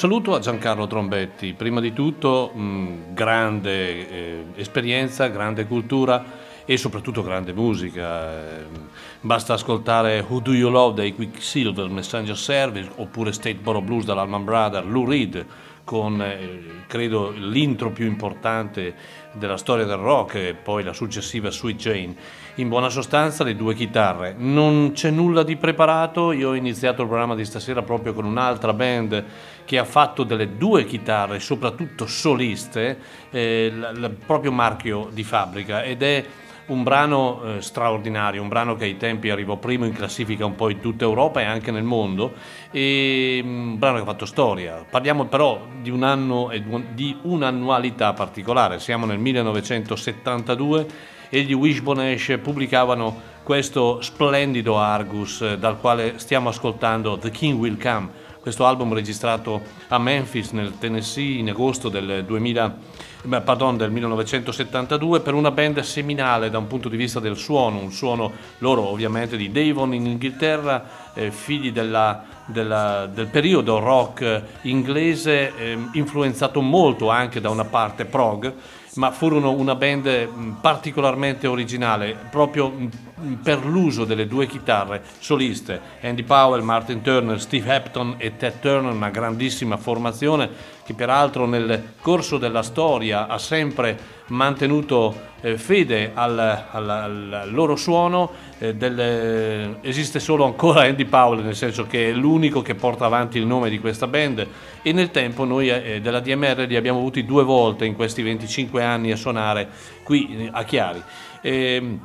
saluto a Giancarlo Trombetti, prima di tutto mh, grande eh, esperienza, grande cultura e soprattutto grande musica. Eh, basta ascoltare Who Do You Love dei Quicksilver Messenger Service oppure Stateboro Blues dall'Alman Brother, Lou Reed con eh, credo l'intro più importante della storia del rock e poi la successiva Sweet Jane. In buona sostanza le due chitarre. Non c'è nulla di preparato, io ho iniziato il programma di stasera proprio con un'altra band che ha fatto delle due chitarre, soprattutto soliste, eh, l- l- proprio marchio di fabbrica. Ed è un brano eh, straordinario, un brano che ai tempi arrivò primo in classifica un po' in tutta Europa e anche nel mondo, e mm, un brano che ha fatto storia. Parliamo però di un anno e di un'annualità particolare, siamo nel 1972 e gli Wishbone Ash pubblicavano questo splendido Argus eh, dal quale stiamo ascoltando The King Will Come questo album registrato a Memphis nel Tennessee in agosto del, 2000, pardon, del 1972 per una band seminale da un punto di vista del suono, un suono loro ovviamente di Devon in Inghilterra, eh, figli della, della, del periodo rock inglese, eh, influenzato molto anche da una parte prog ma furono una band mm, particolarmente originale proprio mm, per l'uso delle due chitarre soliste, Andy Powell, Martin Turner, Steve Hepton e Ted Turner, una grandissima formazione che peraltro nel corso della storia ha sempre mantenuto eh, fede al, al, al, loro suono, eh, del, esiste solo ancora Andy Powell, nel senso che è l'unico che porta avanti il nome di questa band e nel tempo noi eh, della DMR li abbiamo avuti due volte in questi 25 anni a suonare qui eh, a Chiari. Ehm, Mm,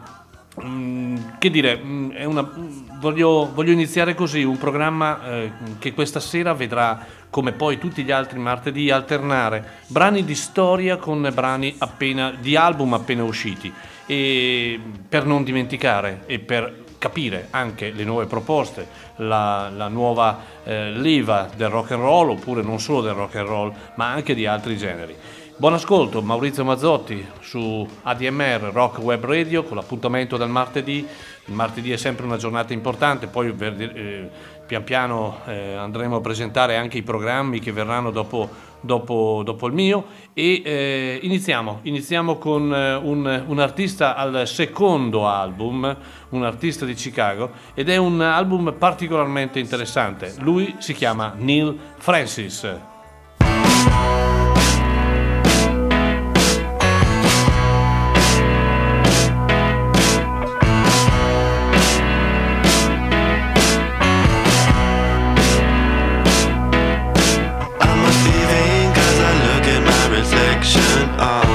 che dire, mm, una, mm, voglio, voglio, iniziare così, un programma eh, che questa sera vedrà, come poi tutti gli altri martedì, alternare brani di storia con brani appena, di album appena usciti, e per non dimenticare e per capire anche le nuove proposte, la, la nuova eh, leva del rock and roll, oppure non solo del rock and roll, ma anche di altri generi. Buon ascolto, Maurizio Mazzotti su ADMR Rock Web Radio con l'appuntamento del martedì. Il martedì è sempre una giornata importante, poi eh, pian piano eh, andremo a presentare anche i programmi che verranno dopo, dopo, dopo il mio e eh, iniziamo, iniziamo con eh, un, un, artista al secondo album, un artista di Chicago ed è un album particolarmente interessante. Lui si chiama Neil Francis. reflection of uh,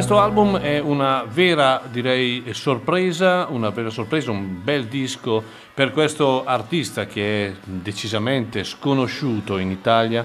questo album è una vera, direi, sorpresa, una vera sorpresa, un bel disco per questo artista che è decisamente sconosciuto in Italia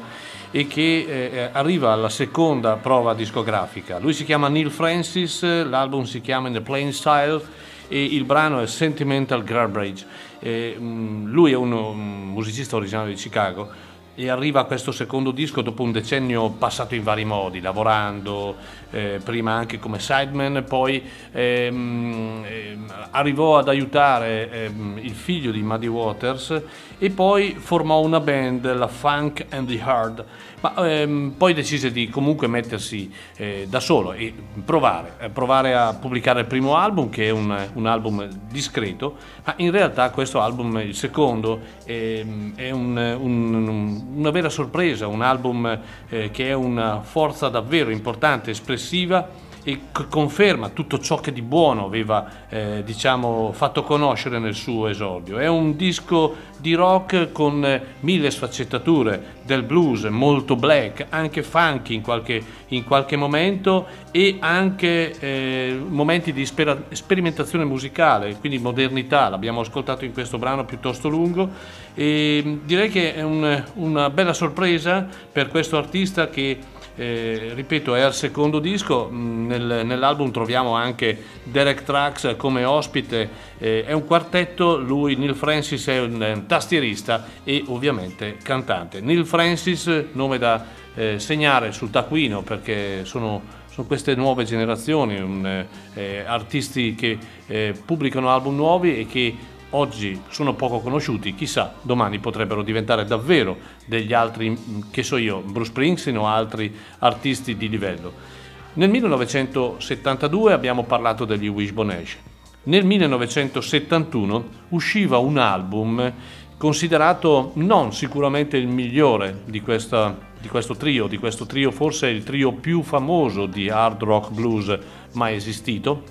e che eh, arriva alla seconda prova discografica. Lui si chiama Neil Francis, l'album si chiama In the Plain Style e il brano è Sentimental Garbage. Eh, lui è un, un musicista originario di Chicago e arriva a questo secondo disco dopo un decennio passato in vari modi, lavorando eh, prima anche come sideman, poi ehm, ehm, arrivò ad aiutare ehm, il figlio di Muddy Waters e poi formò una band, la Funk and the Hard, ma ehm, poi decise di comunque mettersi eh, da solo e provare, eh, provare, a pubblicare il primo album che è un, un, album discreto, ma in realtà questo album, il secondo, ehm, è un, un una vera sorpresa, un album eh, che è una forza davvero importante, espressiva e conferma tutto ciò che di buono aveva eh, diciamo, fatto conoscere nel suo esordio. È un disco di rock con eh, mille sfaccettature del blues, molto black, anche funky in qualche, in qualche momento e anche eh, momenti di spera- sperimentazione musicale, quindi modernità, l'abbiamo ascoltato in questo brano piuttosto lungo e direi che è un, una bella sorpresa per questo artista che eh, ripeto, è al secondo disco, mm, Nel, nell'album troviamo anche Derek Trax come ospite, eh, è un quartetto, lui Neil Francis è un, un tastierista e ovviamente cantante. Neil Francis, nome da eh, segnare sul taccuino perché sono, sono queste nuove generazioni, un, eh, artisti che eh, pubblicano album nuovi e che oggi sono poco conosciuti, chissà, domani potrebbero diventare davvero degli altri, mm, che so io, Bruce Springsteen o altri artisti di livello. Nel 1972 abbiamo parlato degli Wishbone Ash. Nel 1971 usciva un album considerato non sicuramente il migliore di, questa, di, questo trio, di questo trio forse il trio più famoso di hard rock blues mai esistito,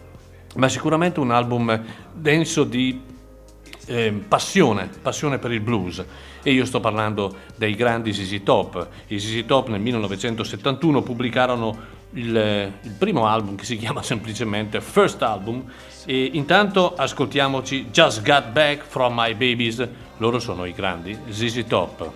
ma sicuramente un album denso di eh, passione, passione per il blues e io sto parlando dei grandi ZZ Top. I ZZ Top nel 1971 pubblicarono il, il, primo album che si chiama semplicemente First Album e intanto ascoltiamoci Just Got Back From My Babies, loro sono i grandi ZZ Top.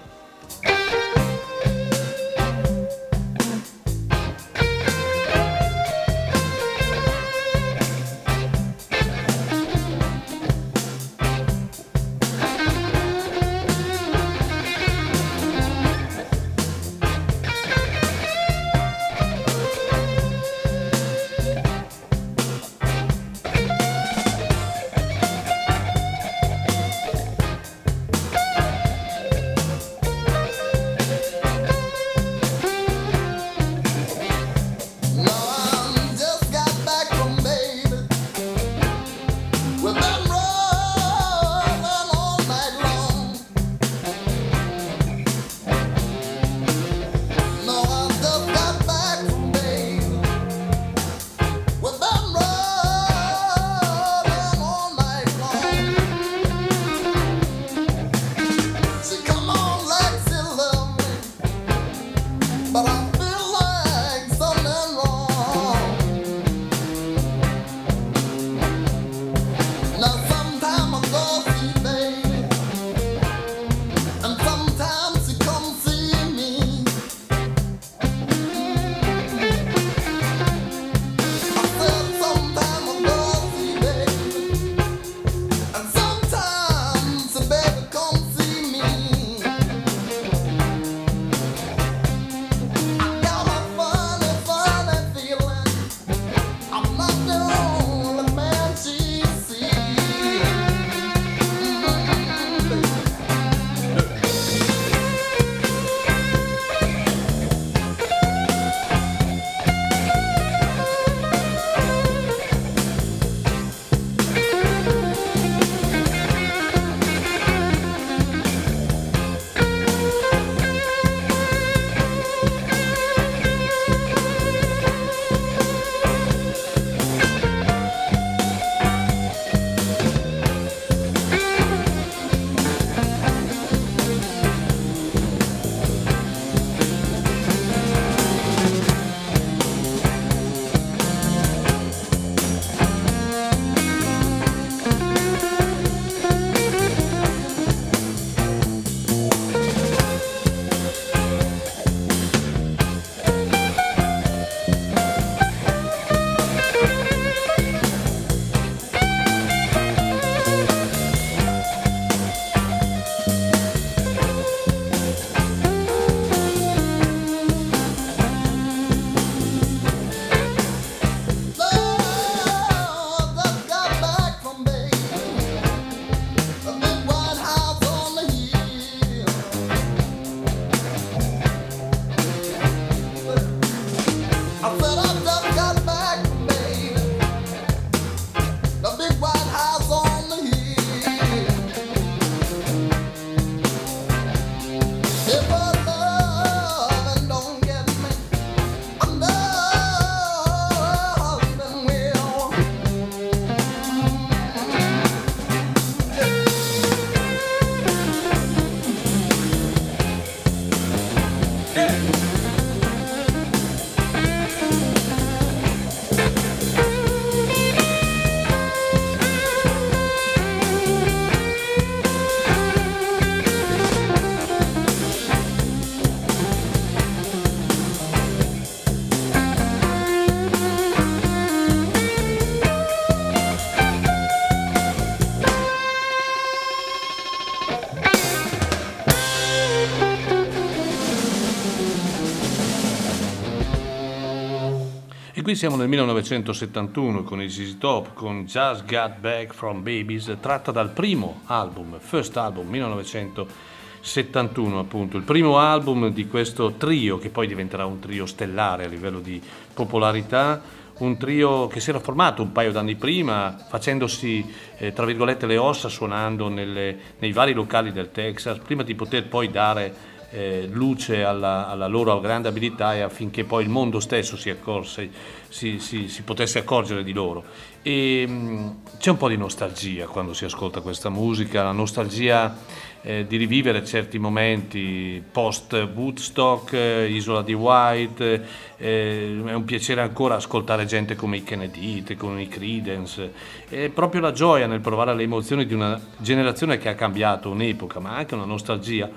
Siamo nel 1971 con i ZZ Top, con Just Got Back from Babies, tratta dal primo album, first album 1971 appunto, il primo album di questo trio che poi diventerà un trio stellare a livello di popolarità, un trio che si era formato un paio d'anni prima, facendosi eh, tra virgolette le ossa, suonando nelle, nei vari locali del Texas, prima di poter poi dare eh, luce alla, alla, loro grande abilità e affinché poi il mondo stesso si, accorse, si, si, si potesse accorgere di loro. E, mh, mm, c'è un po' di nostalgia quando si ascolta questa musica, la nostalgia eh, di rivivere certi momenti post Woodstock, eh, Isola di White, eh, è un piacere ancora ascoltare gente come i Kennedy, come i Credence, è proprio la gioia nel provare le emozioni di una generazione che ha cambiato un'epoca, ma anche una nostalgia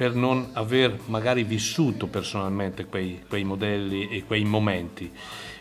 per non aver magari vissuto personalmente quei, quei modelli e quei momenti.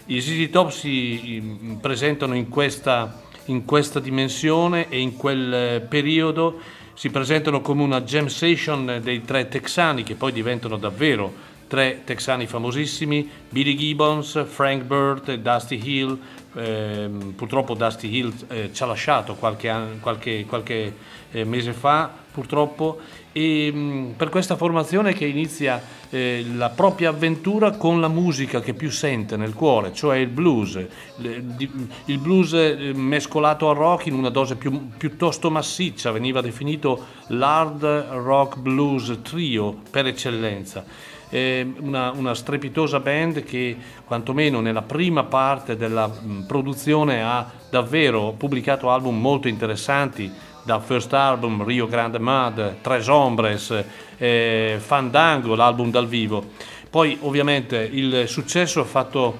I ZZ Top si mm, presentano in questa, in questa dimensione e in quel eh, periodo si presentano come una jam session dei tre texani che poi diventano davvero tre texani famosissimi, Billy Gibbons, Frank Burt Dusty Hill. Eh, purtroppo Dusty Hill eh, ci ha lasciato qualche, qualche, qualche eh, mese fa, purtroppo, e mh, per questa formazione che inizia eh, la propria avventura con la musica che più sente nel cuore, cioè il blues, il blues eh, mescolato al rock in una dose più, piuttosto massiccia, veniva definito l'hard rock blues trio per eccellenza. Una, una, strepitosa band che quantomeno nella prima parte della mh, produzione ha davvero pubblicato album molto interessanti dal first album Rio Grande Mud, Tres Hombres, eh, Fandango, l'album dal vivo. Poi ovviamente il successo ha fatto,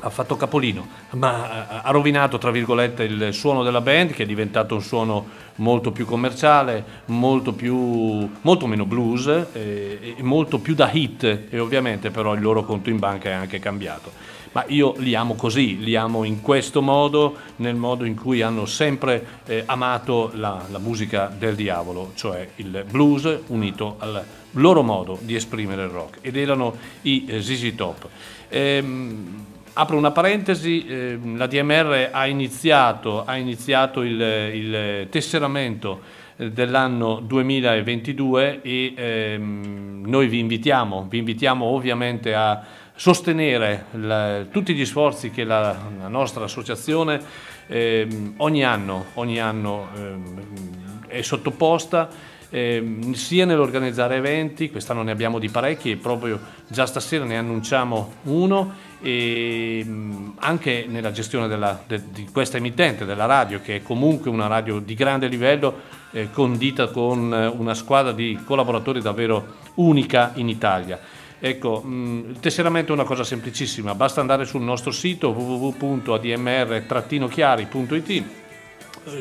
ha fatto capolino, ma ha rovinato tra virgolette il suono della band che è diventato un suono molto più commerciale, molto, più, molto meno blues eh, e molto più da hit e ovviamente però il loro conto in banca è anche cambiato ma io li amo così, li amo in questo modo, nel modo in cui hanno sempre eh, amato la, la, musica del diavolo, cioè il blues unito al loro modo di esprimere il rock, ed erano i eh, ZZ Top. Ehm, apro una parentesi, eh, la DMR ha iniziato, ha iniziato il, il tesseramento eh, dell'anno 2022 e ehm, noi vi invitiamo, vi invitiamo ovviamente a sostenere la, tutti gli sforzi che la, la nostra associazione eh, ogni anno, ogni anno eh, è sottoposta eh, sia nell'organizzare eventi, quest'anno ne abbiamo di parecchi e proprio già stasera ne annunciamo uno e anche nella gestione della, de, di questa emittente della radio che è comunque una radio di grande livello eh, condita con una squadra di collaboratori davvero unica in Italia. Ecco, mm, il tesseramento è una cosa semplicissima, basta andare sul nostro sito www.admr-chiari.it, eh,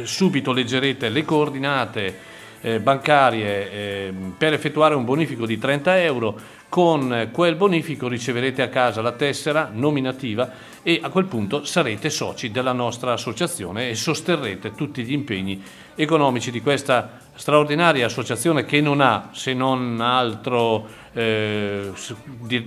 subito leggerete le coordinate eh, bancarie eh, per effettuare un bonifico di 30 euro, con quel bonifico riceverete a casa la tessera nominativa e a quel punto sarete soci della nostra associazione e sosterrete tutti gli impegni economici di questa straordinaria associazione che non ha se non altro eh,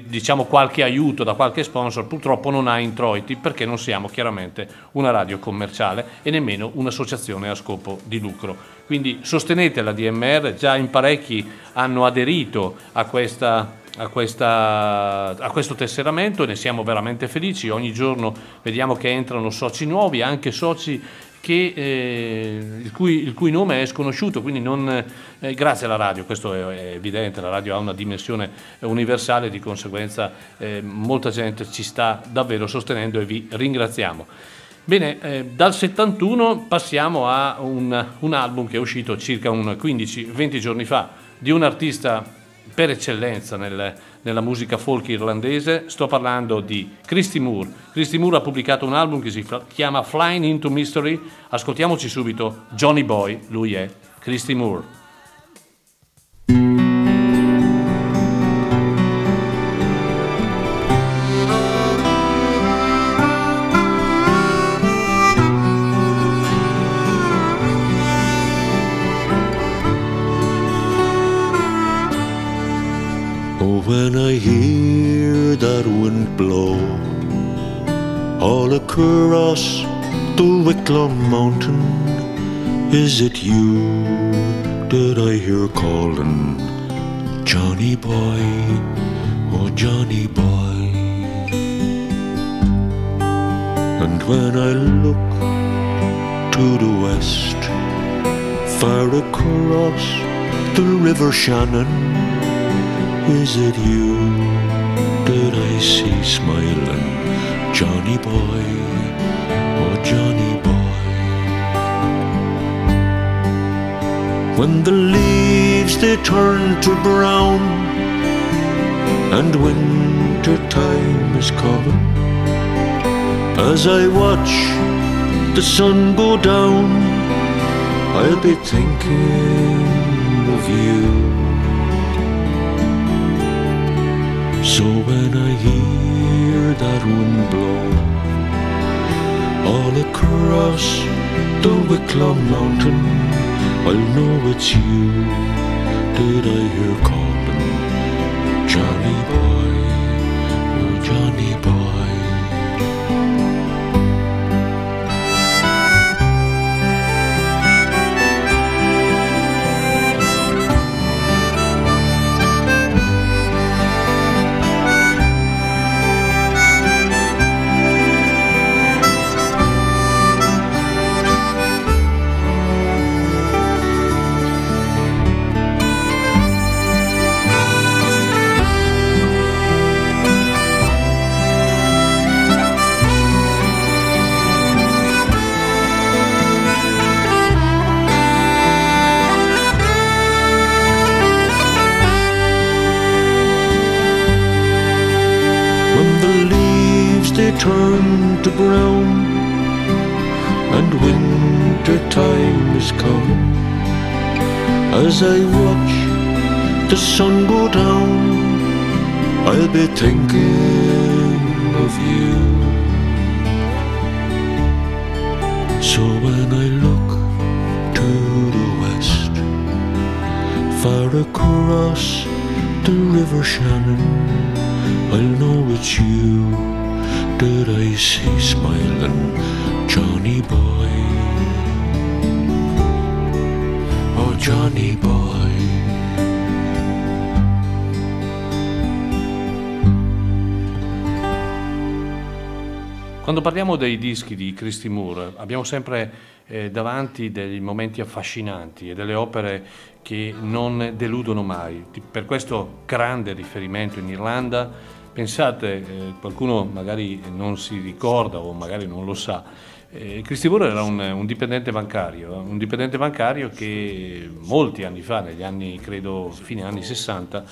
diciamo qualche aiuto da qualche sponsor, purtroppo non ha introiti perché non siamo chiaramente una radio commerciale e nemmeno un'associazione a scopo di lucro. Quindi sostenete la DMR, già in parecchi hanno aderito a questa a, questa, a, questo tesseramento ne siamo veramente felici. Ogni giorno vediamo che entrano soci nuovi, anche soci che, eh, il, cui, il, cui, nome è sconosciuto, quindi non, eh, grazie alla radio, questo è, è, evidente, la radio ha una dimensione universale, di conseguenza eh, molta gente ci sta davvero sostenendo e vi ringraziamo. Bene, eh, dal 71 passiamo a un, un album che è uscito circa 15-20 giorni fa di un artista per eccellenza nel, nella musica folk irlandese, sto parlando di Christy Moore. Christy Moore ha pubblicato un album che si chiama Flying into Mystery, ascoltiamoci subito Johnny Boy, lui è Christy Moore. Blow all across the Wicklow Mountain. Is it you that I hear calling, Johnny boy, oh Johnny boy? And when I look to the west, far across the River Shannon, is it you see smiling, Johnny boy, oh Johnny boy? When the leaves they turn to brown and winter time is coming, as I watch the sun go down, I'll be thinking of you. So when I hear that wind blow all across the Wicklow Mountain, I'll know it's you that I hear calling, Johnny boy, parliamo dei dischi di Christy Moore abbiamo sempre eh, davanti dei momenti affascinanti e delle opere che non deludono mai. Per questo grande riferimento in Irlanda, pensate, eh, qualcuno magari non si ricorda o magari non lo sa, eh, Christy Moore era un, un dipendente bancario, un dipendente bancario che molti anni fa, negli anni credo fine anni 60,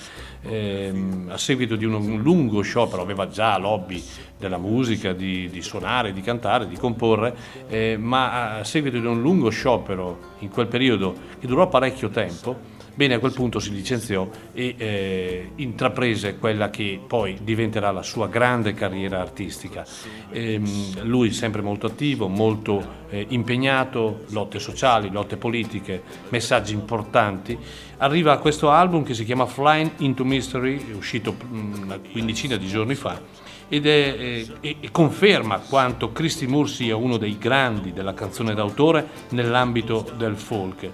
ehm, a seguito di un, un lungo sciopero, aveva già l'hobby della musica, di, di suonare, di cantare, di comporre, eh, ma a seguito di un lungo sciopero in quel periodo che durò parecchio tempo, Bene, a quel punto si licenziò e eh, intraprese quella che poi diventerà la sua grande carriera artistica. Ehm, lui sempre molto attivo, molto eh, impegnato, lotte sociali, lotte politiche, messaggi importanti. Arriva a questo album che si chiama Flying into Mystery, è uscito una quindicina di giorni fa ed è, eh, e, e conferma quanto Christy Moore sia uno dei grandi della canzone d'autore nell'ambito del folk.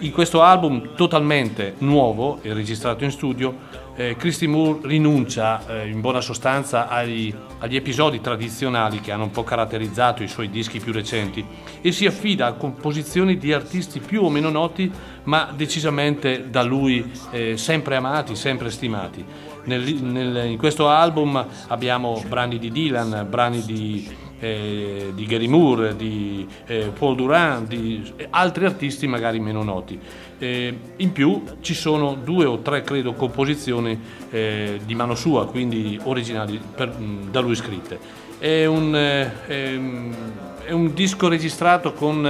In questo album totalmente nuovo e registrato in studio, eh, Christy Moore rinuncia eh, in buona sostanza agli, agli episodi tradizionali che hanno un po' caratterizzato i suoi dischi più recenti e si affida a composizioni di artisti più o meno noti, ma decisamente da lui eh, sempre amati, sempre stimati. Nel- nel- in questo album abbiamo brani di Dylan, brani di, eh, di Gary Moore, di eh, Paul Durand, di eh, altri artisti magari meno noti. Eh, in più ci sono due o tre, credo, composizioni eh, di mano sua, quindi originali per- mh, da lui scritte. È un, eh, ehm, è un disco registrato con,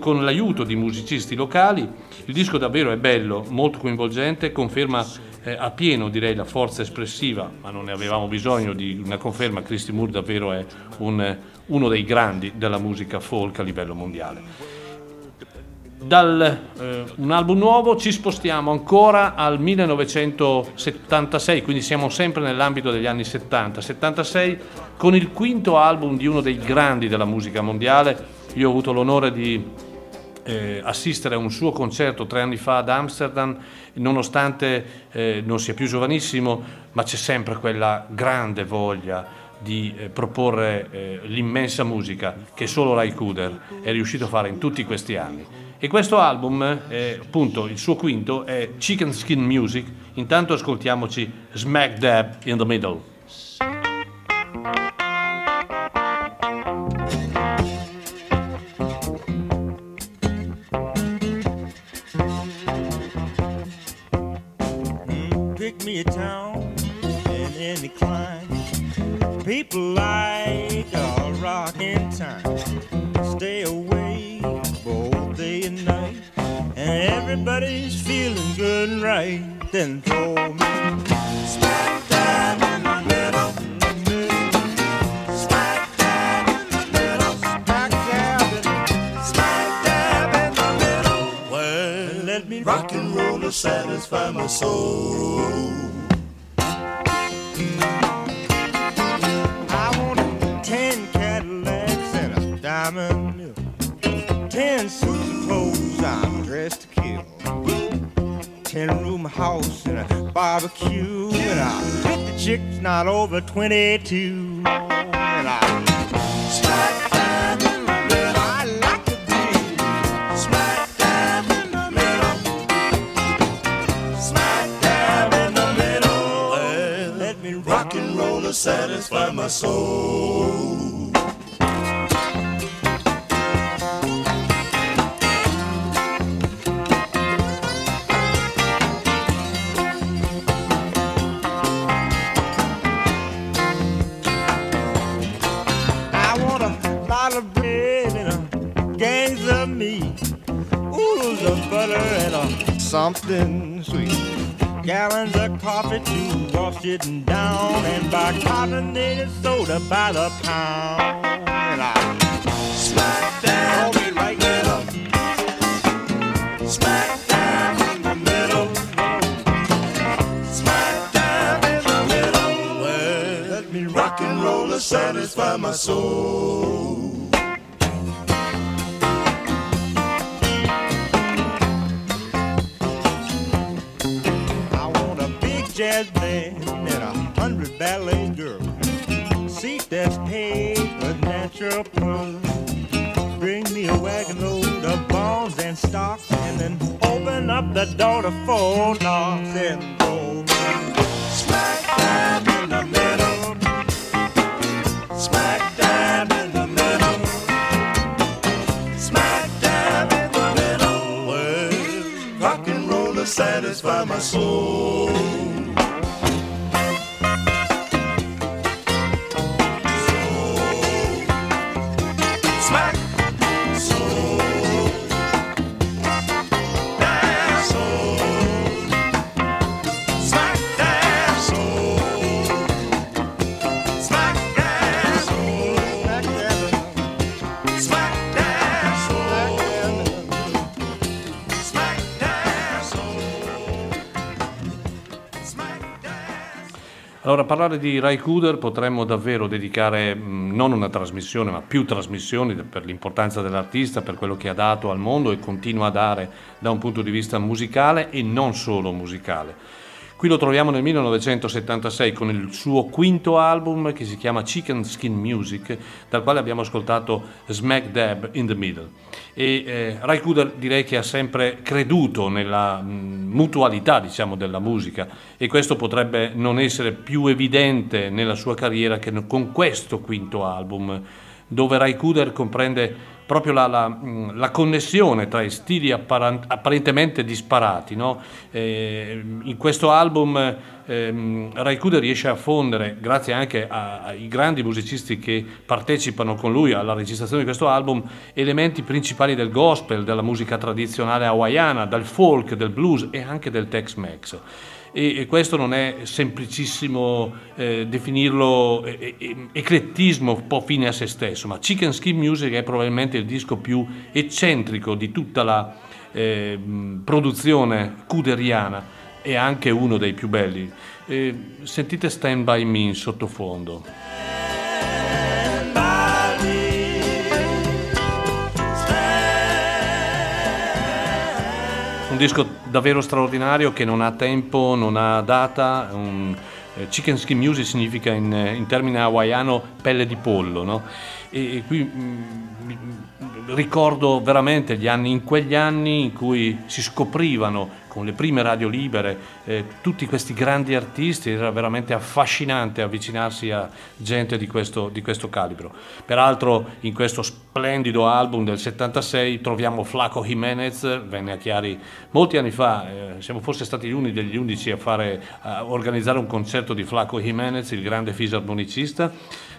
con l'aiuto di musicisti locali. Il disco davvero è bello, molto coinvolgente, conferma eh, a pieno direi la forza espressiva, ma non ne avevamo bisogno di una conferma. Christy Moore davvero è un- uno dei grandi della musica folk a livello mondiale. Dal eh, un album nuovo ci spostiamo ancora al 1976, quindi siamo sempre nell'ambito degli anni 70. 76 con il quinto album di uno dei grandi della musica mondiale. Io ho avuto l'onore di eh, assistere a un suo concerto tre anni fa ad Amsterdam, nonostante eh, non sia più giovanissimo, ma c'è sempre quella grande voglia di eh, proporre eh, l'immensa musica che solo Ray Kuder è riuscito a fare in tutti questi anni. E questo album, eh, appunto il suo quinto, è Chicken Skin Music. Intanto ascoltiamoci Smack Dab in the Middle. Like a rocking time. Stay away both day and night, and everybody's feeling good and right. Then throw me smack dab in the middle. Rock and roll to satisfy my soul. Ten suits of clothes, I'm dressed to kill. Ten room house and a barbecue, and I bet the chick's not over 22. And I Smackdown I like to be SmackDab in the middle smack dab in the middle. Something sweet. Gallons of coffee to all sitting down and buy carbonated soda by the pound. And I smack down right middle. Smack down in the middle. Smack down in the middle. Well, let me rock and roll to satisfy my soul. Jazz band and a hundred ballet girls. Seat that's paved with natural pearls. Bring me a wagon load of bonds and stocks, and then open up the door to four knocks and go smack dab in the middle. Smack dab in the middle. Smack dab in the middle. Well, rock and roll to satisfy my soul. Allora, parlare di Rai Kuder potremmo davvero dedicare non una trasmissione, ma più trasmissioni per l'importanza dell'artista, per quello che ha dato al mondo e continua a dare da un punto di vista musicale e non solo musicale. Qui lo troviamo nel 1976 con il suo quinto album che si chiama Chicken Skin Music, dal quale abbiamo ascoltato Smack Dab in the Middle. E eh, Ray Kuder direi che ha sempre creduto nella mh, mm, mutualità diciamo, della musica e questo potrebbe non essere più evidente nella sua carriera che con questo quinto album, dove Ray Kuder comprende proprio la, la, mm, la, connessione tra i stili apparentemente disparati. No? Eh, in questo album eh, Raikuda riesce a fondere, grazie anche ai grandi musicisti che partecipano con lui alla registrazione di questo album, elementi principali del gospel, della musica tradizionale hawaiana, del folk, del blues e anche del Tex-Mex e, e questo non è semplicissimo eh, definirlo eh, eclettismo un po' fine a se stesso, ma Chicken Skin Music è probabilmente il disco più eccentrico di tutta la eh, produzione kuderiana è anche uno dei più belli. Eh, sentite Stand By Me in sottofondo. Un disco davvero straordinario che non ha tempo, non ha data. Un, eh, chicken skin music significa in, in termine hawaiano pelle di pollo, no? E, e qui mh, mm, ricordo veramente gli anni, in quegli anni in cui si scoprivano con le prime radio libere, eh, tutti questi grandi artisti, era veramente affascinante avvicinarsi a gente di questo, di questo calibro. Peraltro in questo splendido album del 76 troviamo Flaco Jimenez, venne a Chiari molti anni fa, eh, siamo forse stati gli uni degli undici a, fare, a organizzare un concerto di Flaco Jimenez, il grande fisarmonicista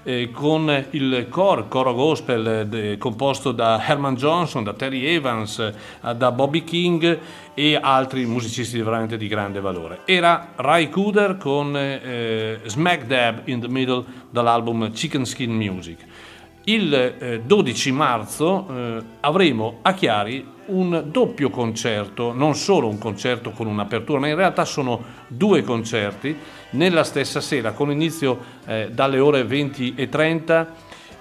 eh, con il core, coro gospel eh, composto da Herman Johnson, da Terry Evans, eh, da Bobby King e altri musicisti veramente di grande valore. Era Ray Cooder con eh, Smack Dab in the Middle dall'album Chicken Skin Music. Il 12 eh, marzo eh, avremo a Chiari un doppio concerto, non solo un concerto con un'apertura, ma in realtà sono due concerti nella stessa sera, con inizio eh, dalle ore 20 e 30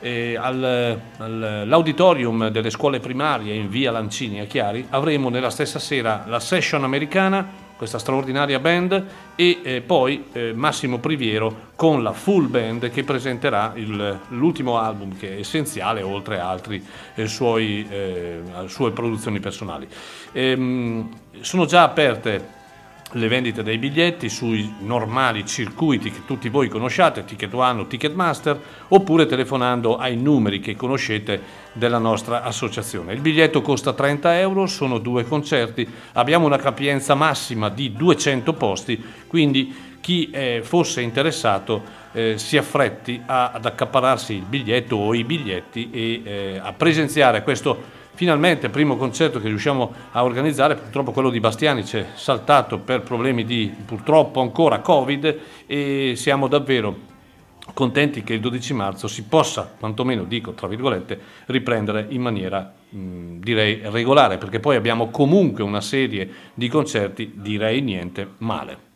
eh, al, all'auditorium delle scuole primarie in via Lancini a Chiari. Avremo nella stessa sera la session americana questa straordinaria band e eh, poi eh, Massimo Priviero con la full band che presenterà il, l'ultimo album che è essenziale oltre a altre eh, suoi, eh, sue produzioni personali. Ehm, sono già aperte le vendite dei biglietti sui normali circuiti che tutti voi conosciate, Ticket One o Ticketmaster, oppure telefonando ai numeri che conoscete della nostra associazione. Il biglietto costa 30 euro, sono due concerti, abbiamo una capienza massima di 200 posti, quindi chi eh, fosse interessato eh, si affretti a, ad accapararsi il biglietto o i biglietti e eh, a presenziare questo finalmente primo concerto che riusciamo a organizzare, purtroppo quello di Bastiani ci è saltato per problemi di purtroppo ancora Covid e siamo davvero contenti che il 12 marzo si possa, quantomeno dico tra virgolette, riprendere in maniera direi regolare, perché poi abbiamo comunque una serie di concerti, direi niente male.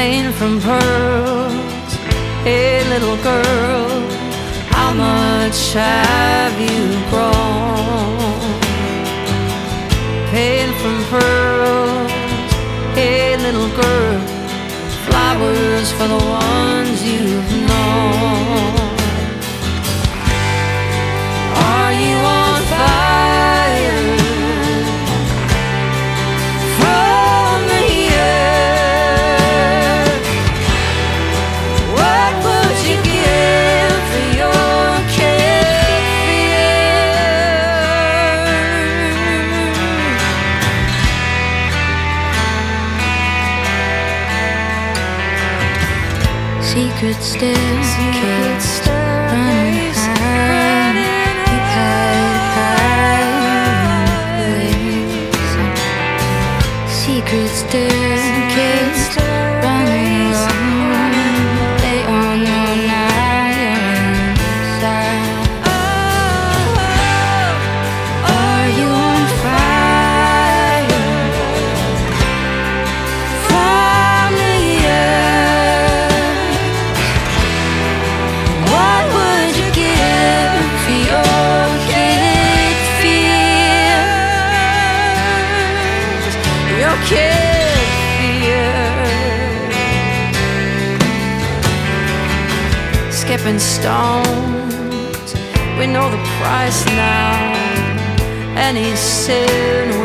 Pain from pearls. Hey, little girl, how much have you grown? Pain from pearls. Hey, little girl, flowers for the ones you've known. wasted stepping stones. We know the price now, any sin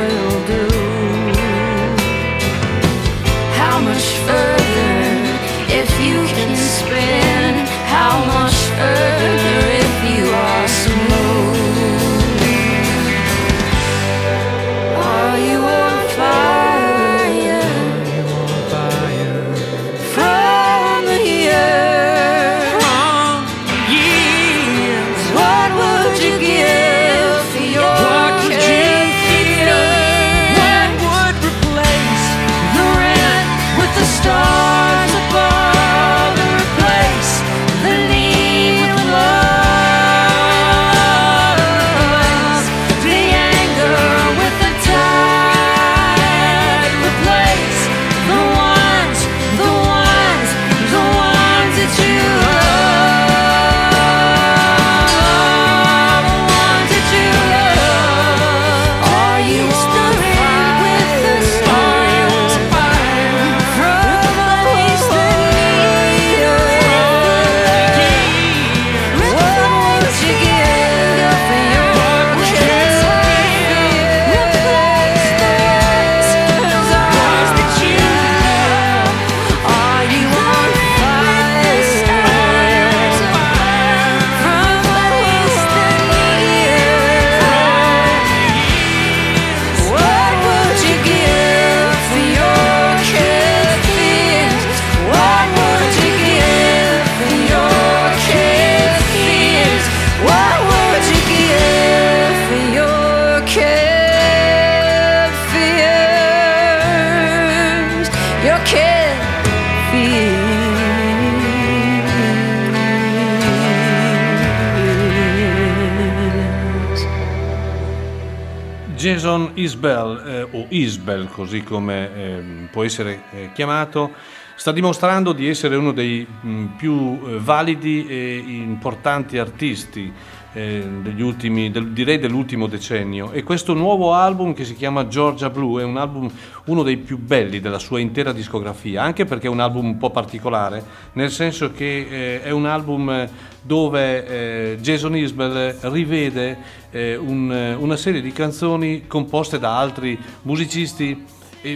Jason Isbell, eh, o Isbell così come eh, può essere eh, chiamato, sta dimostrando di essere uno dei mh, più eh, validi e importanti artisti eh, degli ultimi, del- direi dell'ultimo decennio. E questo nuovo album che si chiama Georgia Blue è un album uno dei più belli della sua intera discografia, anche perché è un album un po' particolare, nel senso che eh, è un album dove eh, Jason Isbell rivede eh, un- una serie di canzoni composte da altri musicisti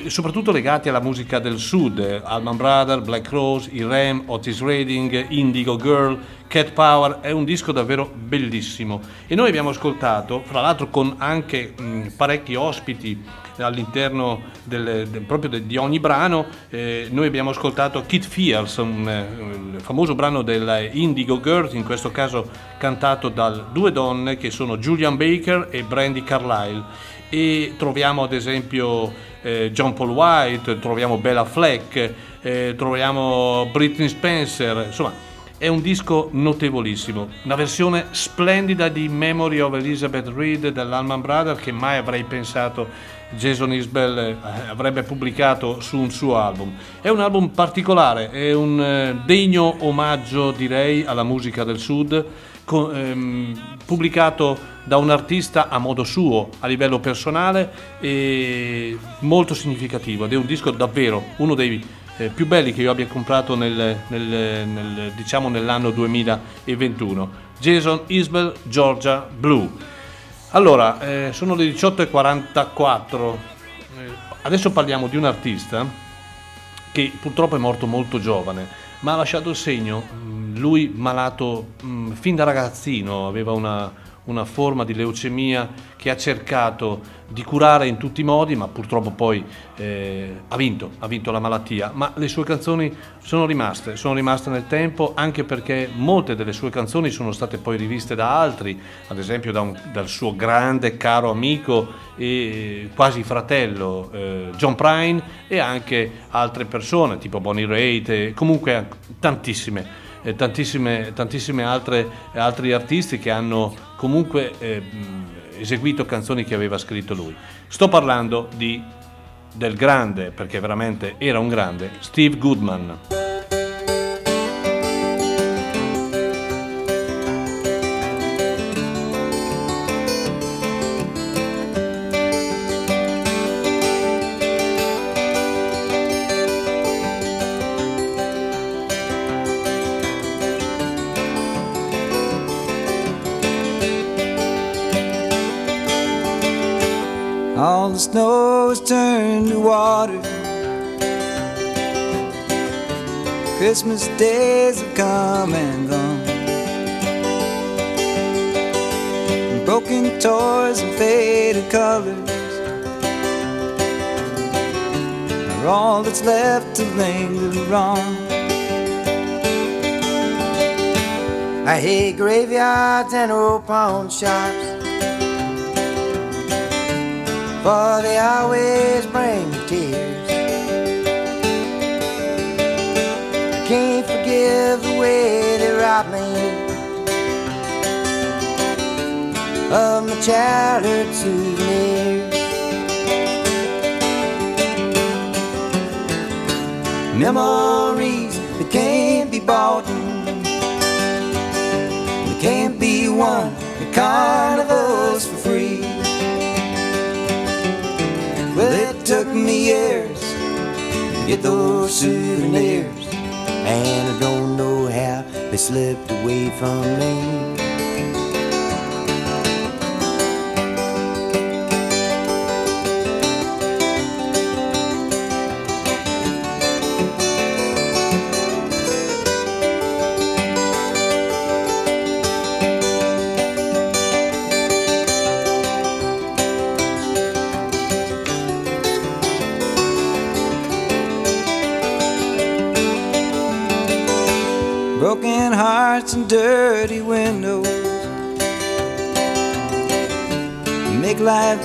soprattutto legati alla musica del sud, eh, Allman Brothers, Black Rose, i Ram, Otis Redding, Indigo Girl, Cat Power, è un disco davvero bellissimo. E noi abbiamo ascoltato, fra l'altro con anche mh, parecchi ospiti all'interno del- del- proprio de- di ogni brano, eh, noi abbiamo ascoltato Kid Fears, un, eh, il famoso brano del Indigo Girl, in questo caso cantato da due donne che sono Julian Baker e Brandy Carlile e troviamo ad esempio eh, John Paul White, troviamo Bella Fleck, eh, troviamo Britney Spencer, insomma è un disco notevolissimo, una versione splendida di Memory of Elizabeth Reed dell'Alman Brothers che mai avrei pensato Jason Isbell eh, avrebbe pubblicato su un suo album. È un album particolare, è un eh, degno omaggio direi alla musica del sud, co- ehm, pubblicato da un artista a modo suo, a livello personale e molto significativo ed è un disco davvero uno dei eh, più belli che io abbia comprato nel, nel- nel- diciamo nell'anno 2021. Jason Isbell, Georgia Blue. Allora, eh, sono le 18.44. Eh, adesso parliamo di un artista che purtroppo è morto molto giovane, ma ha lasciato il segno. Mm, Lui malato mm, fin da ragazzino, aveva una, una forma di leucemia che ha cercato di curare in tutti i modi, ma purtroppo poi eh, ha vinto, ha vinto la malattia. Ma le sue canzoni sono rimaste, sono rimaste nel tempo anche perché molte delle sue canzoni sono state poi riviste da altri, ad esempio da un- dal suo grande caro amico e quasi fratello eh, John Prine e anche altre persone tipo Bonnie Raitt comunque tantissime eh, tantissime, tantissime altre altri artisti che hanno comunque eh, eseguito canzoni che aveva scritto lui. Sto parlando di del grande perché veramente era un grande Steve Goodman Christmas days have come and gone. Broken toys and faded colors are all that's left to linger on. I hate graveyards and old pawn shops. for they always bring tears. Can't forgive the way they robbed me of my childhood souvenirs. Memories that can't be bought, they can't be won at carnivals for free. Well, it took me years to get those souvenirs, and I don't know how they slipped away from me.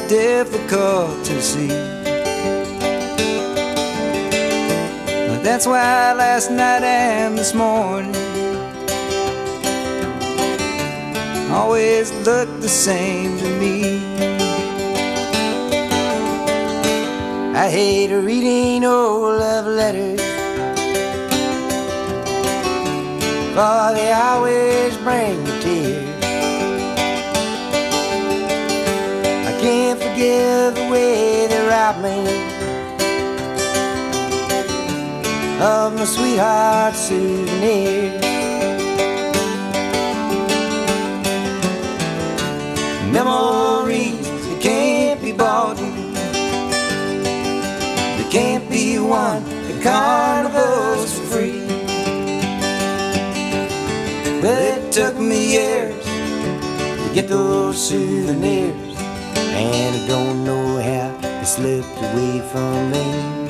Difficult to see. But That's why last night and this morning always look the same to me. I hate reading old love letters. For they always bring me tears. Of my sweetheart's souvenirs. Memories that can't be bought, they can't be won at carnivals for free. But it took me years to get those souvenirs, and I don't know slipped away from me.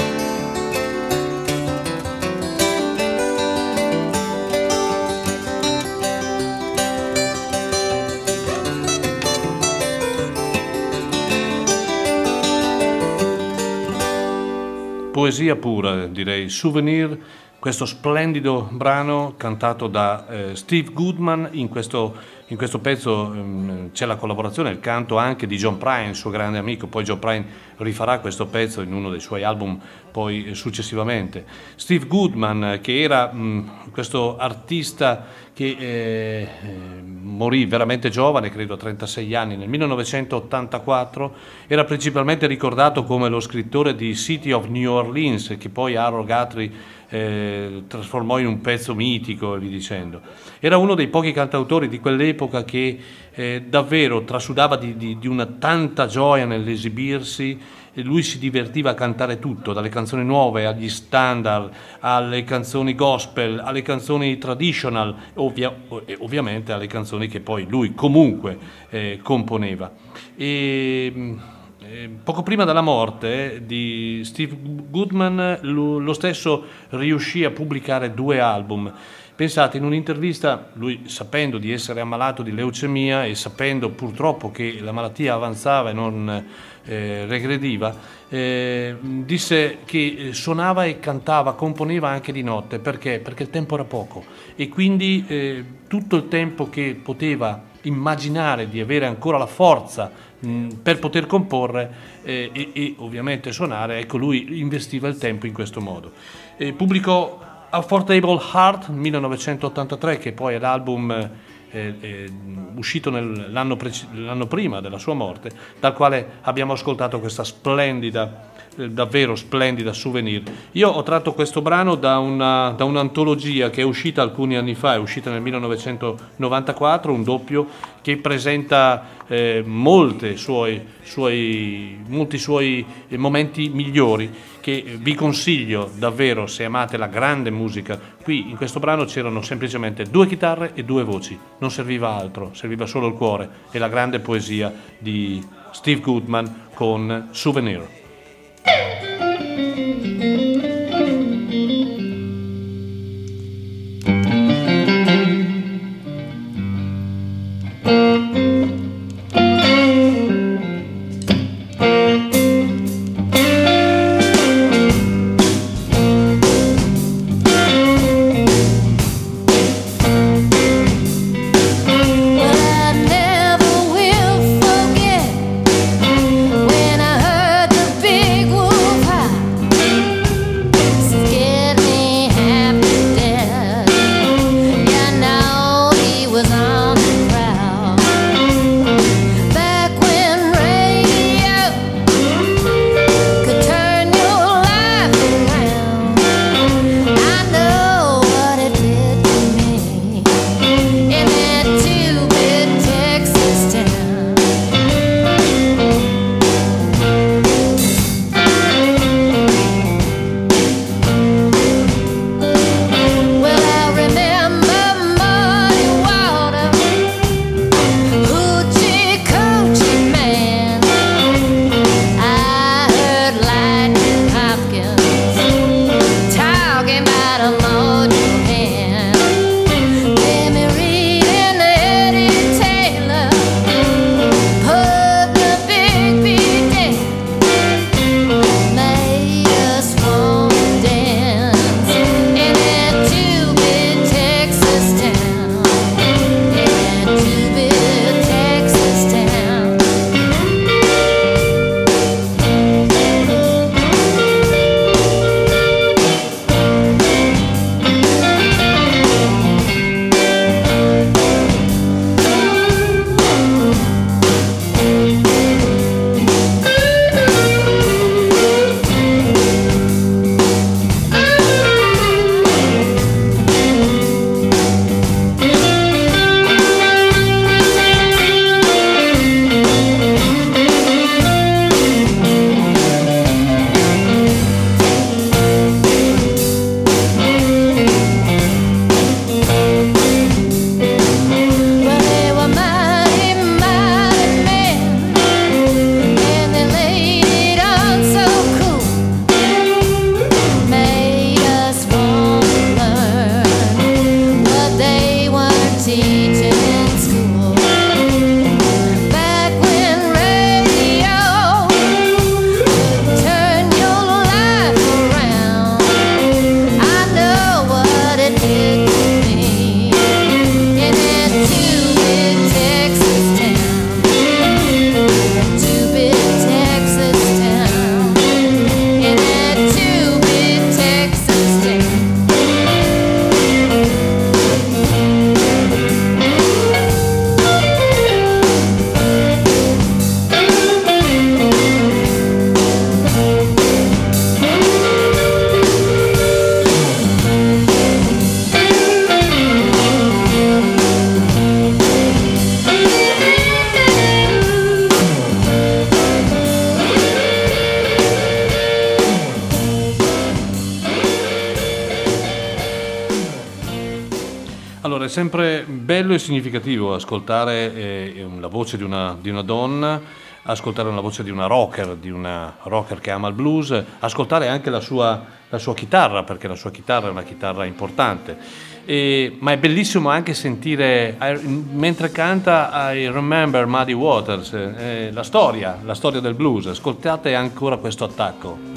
Poesia pura, direi. Souvenir, questo splendido brano cantato da eh, Steve Goodman. In questo, in questo pezzo ehm, c'è la collaborazione, il canto anche di John Prine, suo grande amico. Poi John Prine rifarà questo pezzo in uno dei suoi album poi eh, successivamente. Steve Goodman, che era mh, questo artista che eh, eh, morì veramente giovane, credo a 36 anni, nel 1984, era principalmente ricordato come lo scrittore di City of New Orleans, che poi Harold Guthrie eh, trasformò in un pezzo mitico e via dicendo. Era uno dei pochi cantautori di quell'epoca che eh, davvero trasudava di, di, di una tanta gioia nell'esibirsi e lui si divertiva a cantare tutto, dalle canzoni nuove agli standard, alle canzoni gospel, alle canzoni traditional, ovvia, e ovviamente alle canzoni che poi lui comunque eh, componeva. E, eh, poco prima della morte di Steve Goodman, lo, stesso riuscì a pubblicare due album. Pensate, in un'intervista, lui sapendo di essere ammalato di leucemia e sapendo purtroppo che la malattia avanzava e non eh, regrediva, eh, disse che suonava e cantava, componeva anche di notte, perché? Perché il tempo era poco e quindi eh, tutto il tempo che poteva immaginare di avere ancora la forza mh, per poter comporre eh, e, e, ovviamente suonare, ecco lui investiva il tempo in questo modo. pubblicò Affordable Heart 1983, che poi è l'album eh, eh, uscito nel, l'anno, prec- l'anno, prima della sua morte, dal quale abbiamo ascoltato questa splendida, davvero splendida souvenir. Io ho tratto questo brano da, una, da un'antologia che è uscita alcuni anni fa, è uscita nel 1994, un doppio che presenta eh, suoi, suoi, molti suoi momenti migliori che vi consiglio davvero se amate la grande musica. Qui in questo brano c'erano semplicemente due chitarre e due voci, non serviva altro, serviva solo il cuore e la grande poesia di Steve Goodman con Souvenir. Bello e significativo ascoltare eh, la voce di una, di una donna, ascoltare la voce di una rocker, di una rocker che ama il blues, ascoltare anche la sua, la sua chitarra, perché la sua chitarra è una chitarra importante. E- ma è bellissimo anche sentire, I- mentre canta I Remember Muddy Waters, eh, la storia, la storia del blues. Ascoltate ancora questo attacco.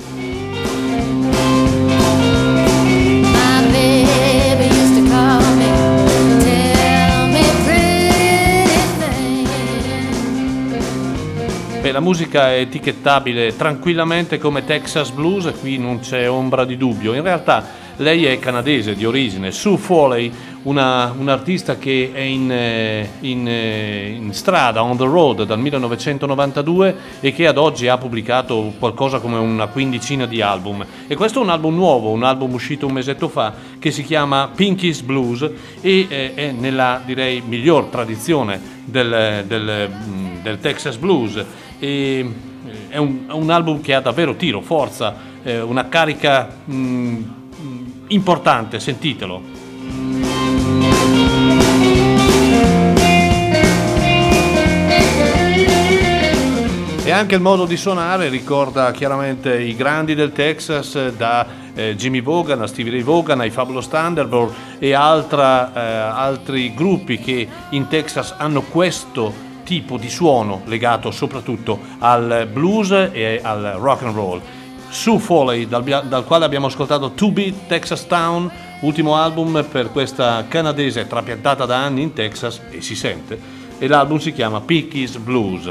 La musica è etichettabile tranquillamente come Texas Blues, qui non c'è ombra di dubbio. In realtà lei è canadese di origine, Sue Foley, una, un'artista che è in, eh, in, eh, in strada, on the road, dal 1992 e che ad oggi ha pubblicato qualcosa come una quindicina di album. E questo è un album nuovo, un album uscito un mesetto fa, che si chiama Pinky's Blues e eh, è nella, direi, miglior tradizione del, del, mm, del Texas Blues. E, eh, è un, è un album che ha davvero tiro, forza, eh, una carica mm, mm, importante, sentitelo. E anche il modo di suonare ricorda chiaramente i grandi del Texas, eh, da eh, Jimmy Vaughan a Stevie Ray Vaughan ai Fabulous Thunderbird e altra, eh, altri gruppi che in Texas hanno questo tipo di suono legato soprattutto al blues e al rock and roll. Sue Foley, dal, dal quale abbiamo ascoltato To Beat Texas Town, ultimo album per questa canadese trapiantata da anni in Texas e si sente, e l'album si chiama Picky's Blues.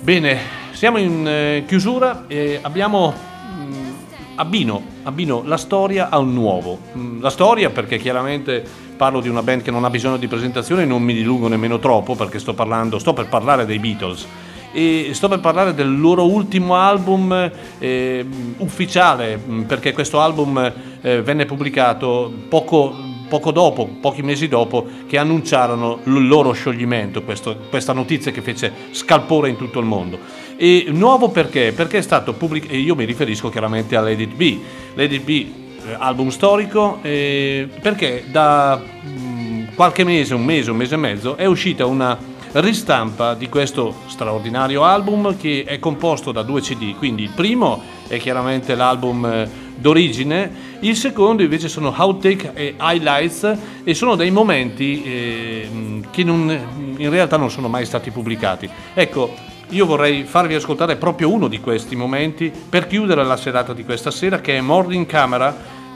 Bene, siamo in eh, chiusura e abbiamo abbino, abbino la storia a un nuovo. Mh, La storia perché chiaramente parlo di una band che non ha bisogno di presentazione e non mi dilungo nemmeno troppo perché sto parlando, sto per parlare dei Beatles e sto per parlare del loro ultimo album eh, ufficiale mh, perché questo album eh, venne pubblicato poco, poco dopo, pochi mesi dopo che annunciarono il loro scioglimento, questo- questa notizia che fece scalpore in tutto il mondo. E nuovo perché? Perché è stato pubblicato, e io mi riferisco chiaramente a Let It Be. Let It Be, eh, album storico, eh, perché da mh, qualche mese, un mese, un mese e mezzo, è uscita una ristampa di questo straordinario album che è composto da due CD, quindi il primo è chiaramente l'album eh, d'origine, il secondo invece sono outtake e highlights e sono dei momenti eh, che non- in realtà non sono mai stati pubblicati. Ecco, io vorrei farvi ascoltare proprio uno di questi momenti per chiudere la serata di questa sera che è Morning Camera,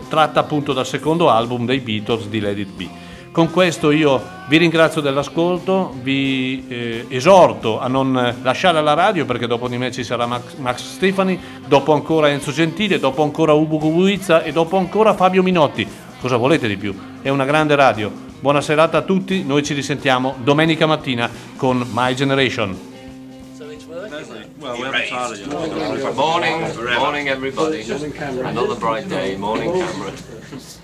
tratta appunto dal secondo album dei Beatles di Let It Be. Con questo io vi ringrazio dell'ascolto, vi eh, esorto a non lasciare la radio perché dopo di me ci sarà Max, Max Stefani, dopo ancora Enzo Gentile, dopo ancora Ubu Guizza e dopo ancora Fabio Minotti. Cosa volete di più? È una grande radio. Buona serata a tutti, noi ci risentiamo domenica mattina con My Generation. Morning, morning everybody. Another bright day, morning camera.